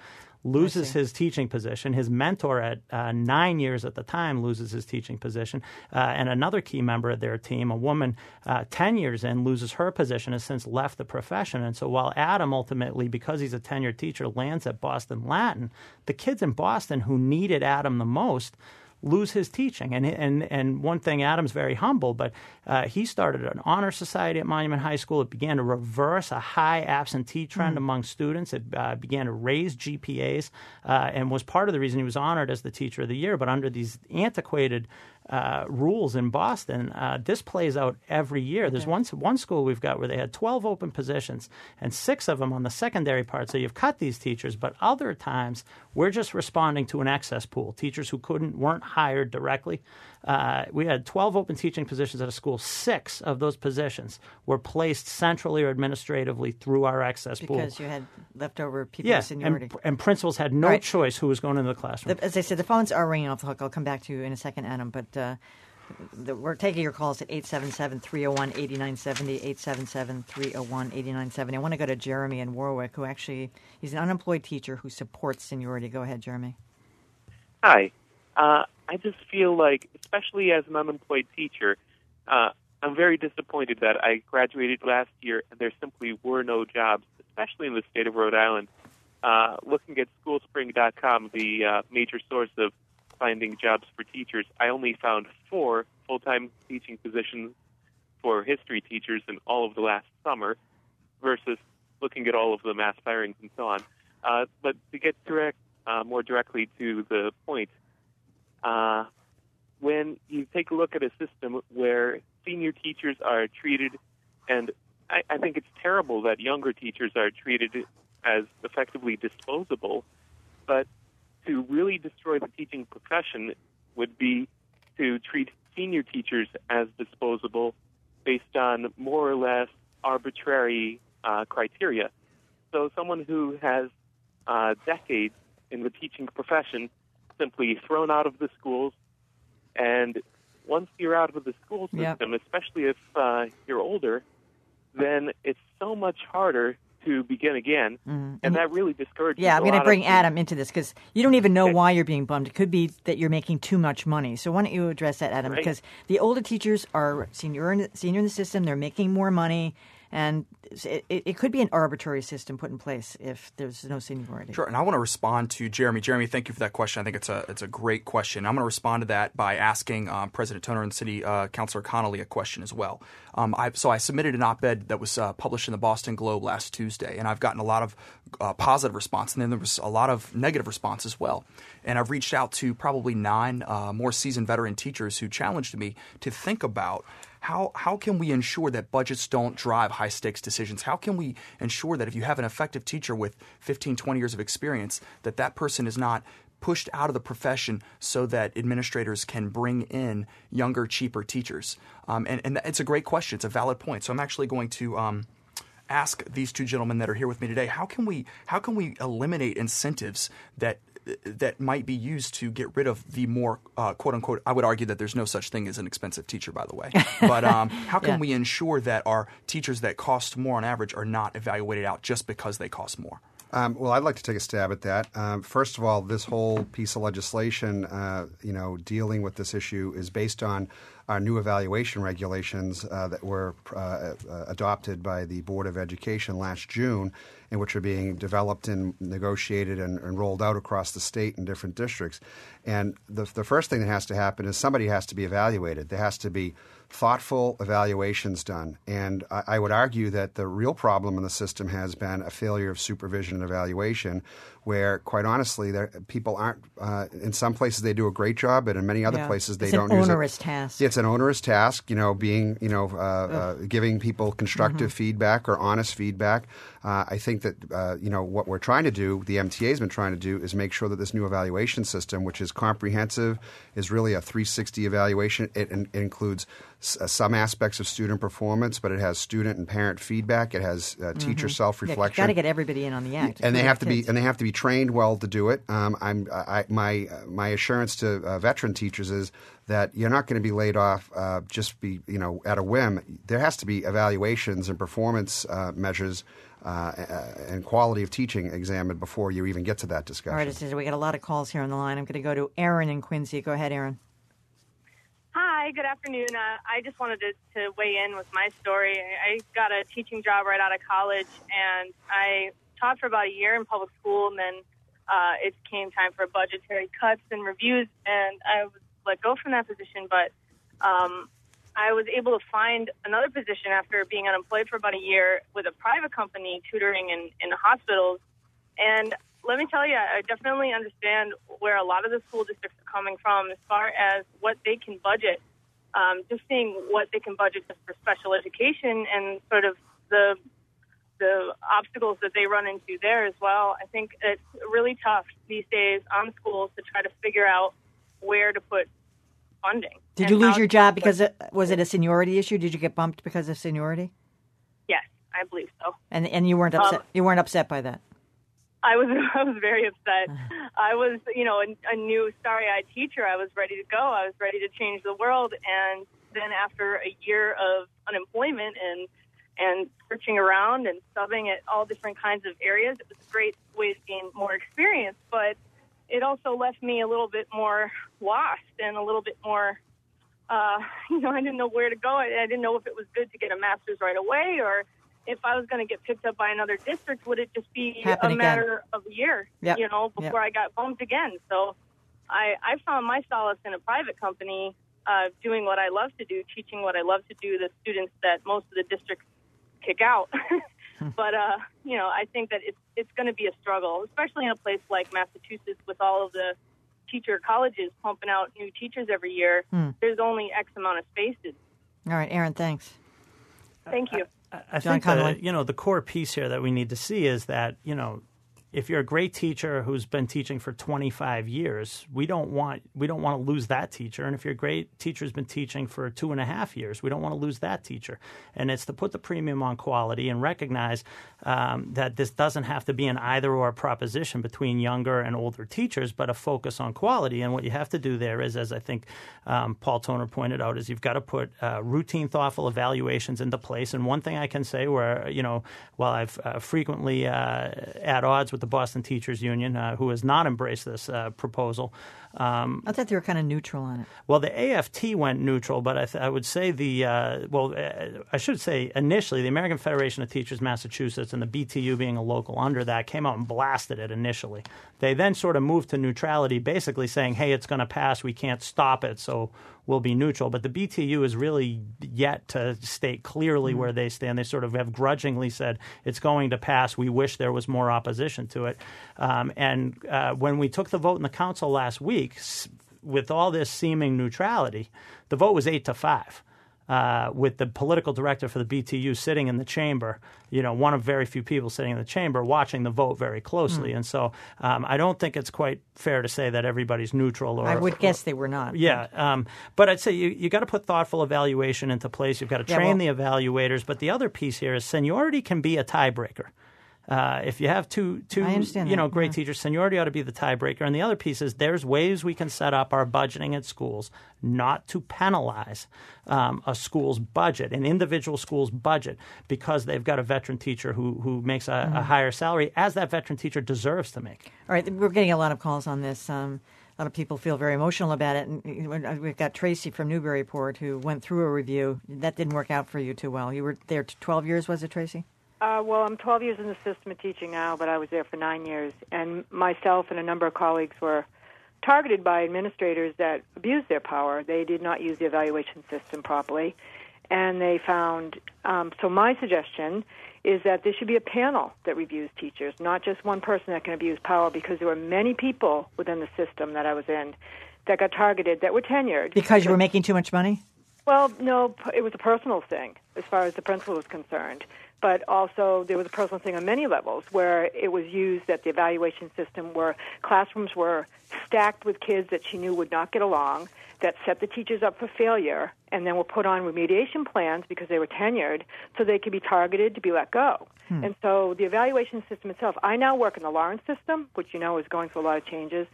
loses his teaching position. His mentor at uh, nine years at the time loses his teaching position. Uh, and another key member of their team, a woman uh, 10 years in, loses her position, has since left the profession. And so while Adam ultimately, because he's a tenured teacher, lands at Boston Latin, the kids in Boston who needed Adam the most lose his teaching. And and and one thing, Adam's very humble, but uh, he started an honor society at Monument High School. It began to reverse a high absentee trend mm. among students. It uh, began to raise GPAs, uh, and was part of the reason he was honored as the Teacher of the Year. But under these antiquated uh, rules in Boston, uh, this plays out every year. There's one one school we've got where they had 12 open positions and six of them on the secondary part. So you've cut these teachers, but other times we're just responding to an excess pool. Teachers who couldn't weren't hired directly. Uh, we had 12 open teaching positions at a school. Six of those positions were placed centrally or administratively through our access because pool. Because you had leftover people yeah, seniority. And, and principals had no right. choice who was going into the classroom. The, as I said, the phones are ringing off the hook. I'll come back to you in a second, Adam. But uh, the, we're taking your calls at 877 301 8970, 877 301 8970. I want to go to Jeremy in Warwick, who actually he's an unemployed teacher who supports seniority. Go ahead, Jeremy. Hi. Uh, I just feel like, especially as an unemployed teacher, uh, I'm very disappointed that I graduated last year and there simply were no jobs, especially in the state of Rhode Island. Uh, looking at schoolspring.com, the uh, major source of finding jobs for teachers, I only found four full time teaching positions for history teachers in all of the last summer versus looking at all of the mass firings and so on. Uh, but to get direct, uh, more directly to the point, uh, when you take a look at a system where senior teachers are treated, and I, I think it's terrible that younger teachers are treated as effectively disposable, but to really destroy the teaching profession would be to treat senior teachers as disposable based on more or less arbitrary uh, criteria. So, someone who has uh, decades in the teaching profession simply thrown out of the schools, and once you're out of the school system, yep. especially if uh, you're older, then it's so much harder to begin again, mm-hmm. and that really discourages. Yeah, I'm going to bring Adam into this because you don't even know okay. why you're being bummed. It could be that you're making too much money. So why don't you address that, Adam? Right. Because the older teachers are senior in, senior in the system; they're making more money, and it, it, could be an arbitrary system put in place if there's no seniority. Sure, and I want to respond to Jeremy. Jeremy, thank you for that question. I think it's a it's a great question. I'm going to respond to that by asking um, President Toner and City uh, Councilor Connolly a question as well. Um, I, so I submitted an op-ed that was uh, published in the Boston Globe last Tuesday, and I've gotten a lot of uh, positive response, and then there was a lot of negative response as well. And I've reached out to probably nine uh, more seasoned veteran teachers who challenged me to think about how how can we ensure that budgets don't drive high stakes decisions? How can we ensure that if you have an effective teacher with 15, 20 years of experience, that that person is not pushed out of the profession so that administrators can bring in younger, cheaper teachers? Um, and, and it's a great question. It's a valid point. So I'm actually going to. Um, ask these two gentlemen that are here with me today how can we how can we eliminate incentives that that might be used to get rid of the more uh, quote unquote. I would argue that there's no such thing as an expensive teacher, by the way. (laughs) But um, how can yeah. we ensure that our teachers that cost more on average are not evaluated out just because they cost more? Um, well, I'd like to take a stab at that. Um, first of all, this whole piece of legislation, uh, you know, dealing with this issue is based on our new evaluation regulations uh, that were uh, uh, adopted by the Board of Education last June, and which are being developed and negotiated and, and, rolled out across the state in different districts. And the, the first thing that has to happen is somebody has to be evaluated. There has to be thoughtful evaluations done. And I, I, would argue that the real problem in the system has been a failure of supervision and evaluation, where, quite honestly, there, people aren't. Uh, in some places, they do a great job, but in many other yeah. places, they it's don't. An use onerous it. task. It's an onerous task. You know, being you know, uh, uh, giving people constructive mm-hmm. feedback or honest feedback. Uh, I think that uh, you know what we're trying to do. The MTA has been trying to do is make sure that this new evaluation system, which is comprehensive, is really a 360 evaluation. It, it includes uh, some aspects of student performance, but it has student and parent feedback. It has uh, teacher mm-hmm. self reflection. Yeah, got to get everybody in on the act, and they have to kids. be and they have to be trained well to do it. Um, I'm I, my my assurance to uh, veteran teachers is that you're not going to be laid off uh, just be you know at a whim. There has to be evaluations and performance uh, measures uh, and quality of teaching examined before you even get to that discussion. All right, we got a lot of calls here on the line. I'm going to go to Aaron in Quincy. Go ahead, Aaron. Hi, good afternoon. Uh, I just wanted to, to weigh in with my story. I got a teaching job right out of college, and I taught for about a year in public school, and then uh, it came time for budgetary cuts and reviews, and I was let go from that position. But um, I was able to find another position after being unemployed for about a year with a private company tutoring in, in hospitals. And let me tell you, I definitely understand where a lot of the school districts are coming from as far as what they can budget. Um, just seeing what they can budget just for special education and sort of the the obstacles that they run into there as well. I think it's really tough these days on schools to try to figure out where to put funding. Did you lose your job because it, was it a seniority issue? Did you get bumped because of seniority? Yes, I believe so. And and you weren't Um, upset. you weren't upset by that. I was (laughs) I was very upset. I was, you know, a, a new starry-eyed teacher. I was ready to go. I was ready to change the world. And then after a year of unemployment and and searching around and subbing at all different kinds of areas, it was a great way to gain more experience. But it also left me a little bit more lost and a little bit more. Uh, (laughs) you know, I didn't know where to go. I, I didn't know if it was good to get a master's right away or if I was going to get picked up by another district, would it just be Happen a again. matter of a year, Yep. you know, Yep. before I got bumped again? So I, I found my solace in a private company, uh, doing what I love to do, teaching what I love to do the students that most of the districts kick out. (laughs) but, uh, you know, I think that it's, it's going to be a struggle, especially in a place like Massachusetts with all of the teacher colleges pumping out new teachers every year. Hmm. There's only X amount of spaces. All right, Aaron. Thanks. Thank you. I John think Connolly. the, you know the core piece here that we need to see is that you know if you're a great teacher who's been teaching for 25 years, we don't want we don't want to lose that teacher. And if you're a great teacher who's been teaching for two and a half years, we don't want to lose that teacher. And it's to put the premium on quality and recognize um, that this doesn't have to be an either or proposition between younger and older teachers, but a focus on quality. And what you have to do there is, as I think um, Paul Toner pointed out, is you've got to put uh, routine, thoughtful evaluations into place. And one thing I can say, where you know, while I've uh, frequently uh, at odds with the Boston Teachers Union, uh, who has not embraced this uh, proposal. Um, I thought they were kind of neutral on it. well, the AFT went neutral, but I, th- I would say the uh, well, uh, I should say initially the American Federation of Teachers Massachusetts and the BTU being a local under that came out and blasted it initially. They then sort of moved to neutrality, basically saying, "Hey, it's going to pass. We can't stop it, so we'll be neutral." But the BTU is really yet to state clearly where they stand. They sort of have grudgingly said it's going to pass. We wish there was more opposition to it. Um, and uh, when we took the vote in the council last week, s- with all this seeming neutrality, the vote was eight to five. Uh, with the political director for the BTU sitting in the chamber, you know, one of very few people sitting in the chamber watching the vote very closely. Hmm. And so um, I don't think it's quite fair to say that everybody's neutral. Or I would or- guess they were not. yeah, um, but I'd say you, you got to put thoughtful evaluation into place. You've got to Yeah, train well- the evaluators. But the other piece here is seniority can be a tiebreaker. Uh, if you have two, two, you know, that, great yeah. teachers, seniority ought to be the tiebreaker. And the other piece is there's ways we can set up our budgeting at schools not to penalize um, a school's budget, an individual school's budget, because they've got a veteran teacher who who makes a, a Mhm. higher salary, as that veteran teacher deserves to make. All right, we're getting a lot of calls on this. Um, a lot of people feel very emotional about it. And we've got Tracy from Newburyport who went through a review. That didn't work out for you too well. You were there t- 12 years, was it, Tracy? Uh, well, I'm 12 years in the system of teaching now, but I was there for nine years. And myself and a number of colleagues were targeted by administrators that abused their power. They did not use the evaluation system properly. And they found, um, so my suggestion is that there should be a panel that reviews teachers, not just one person that can abuse power, because there were many people within the system that I was in that got targeted that were tenured. Because you were making too much money? Well, no, it was a personal thing as far as the principal was concerned. But also, there was a personal thing on many levels where it was used that the evaluation system where classrooms were stacked with kids that she knew would not get along, that set the teachers up for failure, and then were put on remediation plans because they were tenured so they could be targeted to be let go. Hmm. And so the evaluation system itself, I now work in the Lawrence system, which you know is going through a lot of changes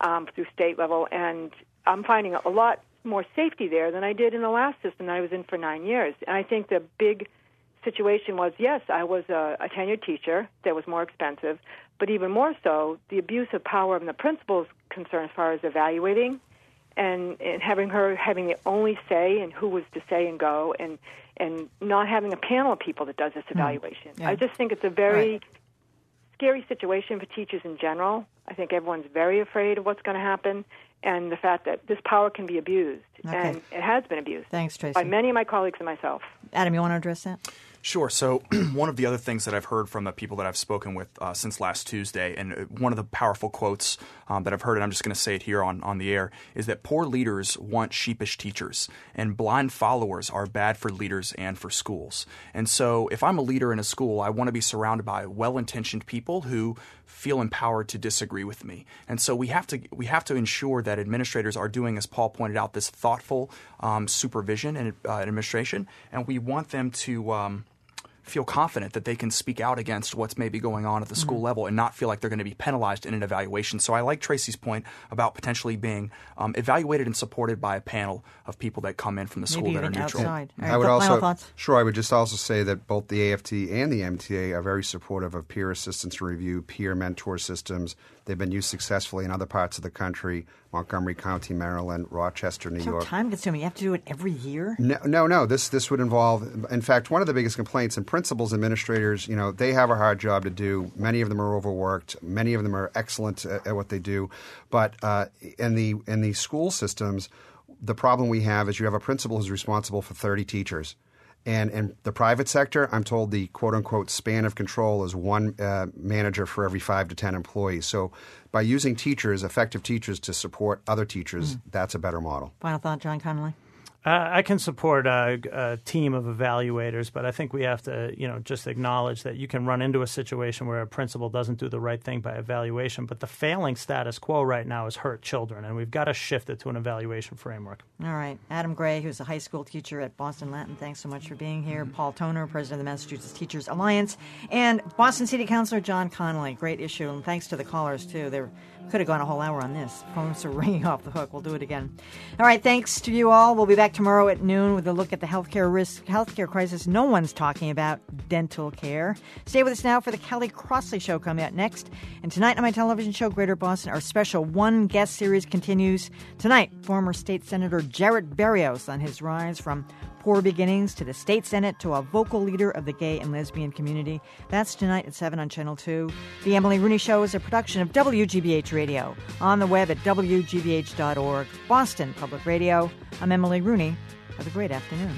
um, through state level, and I'm finding a lot more safety there than I did in the last system that I was in for nine years. And I think the big situation was yes, I was a, a tenured teacher that was more expensive, but even more so, the abuse of power from the principal's concern as far as evaluating and, and having her having the only say in who was to say and go and and not having a panel of people that does this mm. evaluation. Yeah. I just think it's a very Right. scary situation for teachers in general. I think everyone's very afraid of what's going to happen and the fact that this power can be abused Okay. and it has been abused Thanks, Tracy. by many of my colleagues and myself. Adam, you want to address that? Sure. So, (clears throat) one of the other things that I've heard from the people that I've spoken with uh, since last Tuesday, and uh, one of the powerful quotes um, that I've heard, and I'm just going to say it here on, on the air, is that poor leaders want sheepish teachers, and blind followers are bad for leaders and for schools. And so, if I'm a leader in a school, I want to be surrounded by well intentioned people who feel empowered to disagree with me. And so we have to we have to ensure that administrators are doing, as Paul pointed out, this thoughtful um, supervision and uh, administration, and we want them to. Um, feel confident that they can speak out against what's maybe going on at the school Mm-hmm. level and not feel like they're going to be penalized in an evaluation. So I like Tracy's point about potentially being um, evaluated and supported by a panel of people that come in from the school that are neutral. I would also sure. I would just also say that both the AFT and the MTA are very supportive of peer assistance and review, peer mentor systems. They've been used successfully in other parts of the country: Montgomery County, Maryland, Rochester, New So York. time consuming. You have to do it every year. No, no, no. This this would involve. In fact, one of the biggest complaints, and principals, administrators, you know, they have a hard job to do. Many of them are overworked. Many of them are excellent at, at what they do. But uh, in the in the school systems, the problem we have is you have a principal who's responsible for thirty teachers. And in the private sector, I'm told the quote unquote span of control is one uh, manager for every five to 10 employees. So by using teachers, effective teachers, to support other teachers, that's a better model. Final thought, John Connolly. I can support a, a team of evaluators, but I think we have to, you know, just acknowledge that you can run into a situation where a principal doesn't do the right thing by evaluation. But the failing status quo right now is hurt children, and we've got to shift it to an evaluation framework. All right. Adam Gray, who's a high school teacher at Boston Latin, thanks so much for being here. Mm-hmm. Paul Toner, president of the Massachusetts Teachers Alliance, and Boston City Councilor John Connolly. Great issue, and thanks to the callers, too. They could have gone a whole hour on this. Phones are (laughs) ringing off the hook. We'll do it again. All right. Thanks to you all. We'll be back tomorrow at noon with a look at the healthcare risk, healthcare crisis no one's talking about, dental care. Stay with us now for the Callie Crossley Show coming out next. And tonight on my television show, Greater Boston, our special one guest series continues. Tonight, former state senator Jarrett Barrios on his rise from poor beginnings to the state senate to a vocal leader of the gay and lesbian community. That's tonight at 7 on Channel 2. The Emily Rooney Show is a production of WGBH Radio on the web at WGBH.org. Boston Public Radio. I'm Emily Rooney. Have a great afternoon.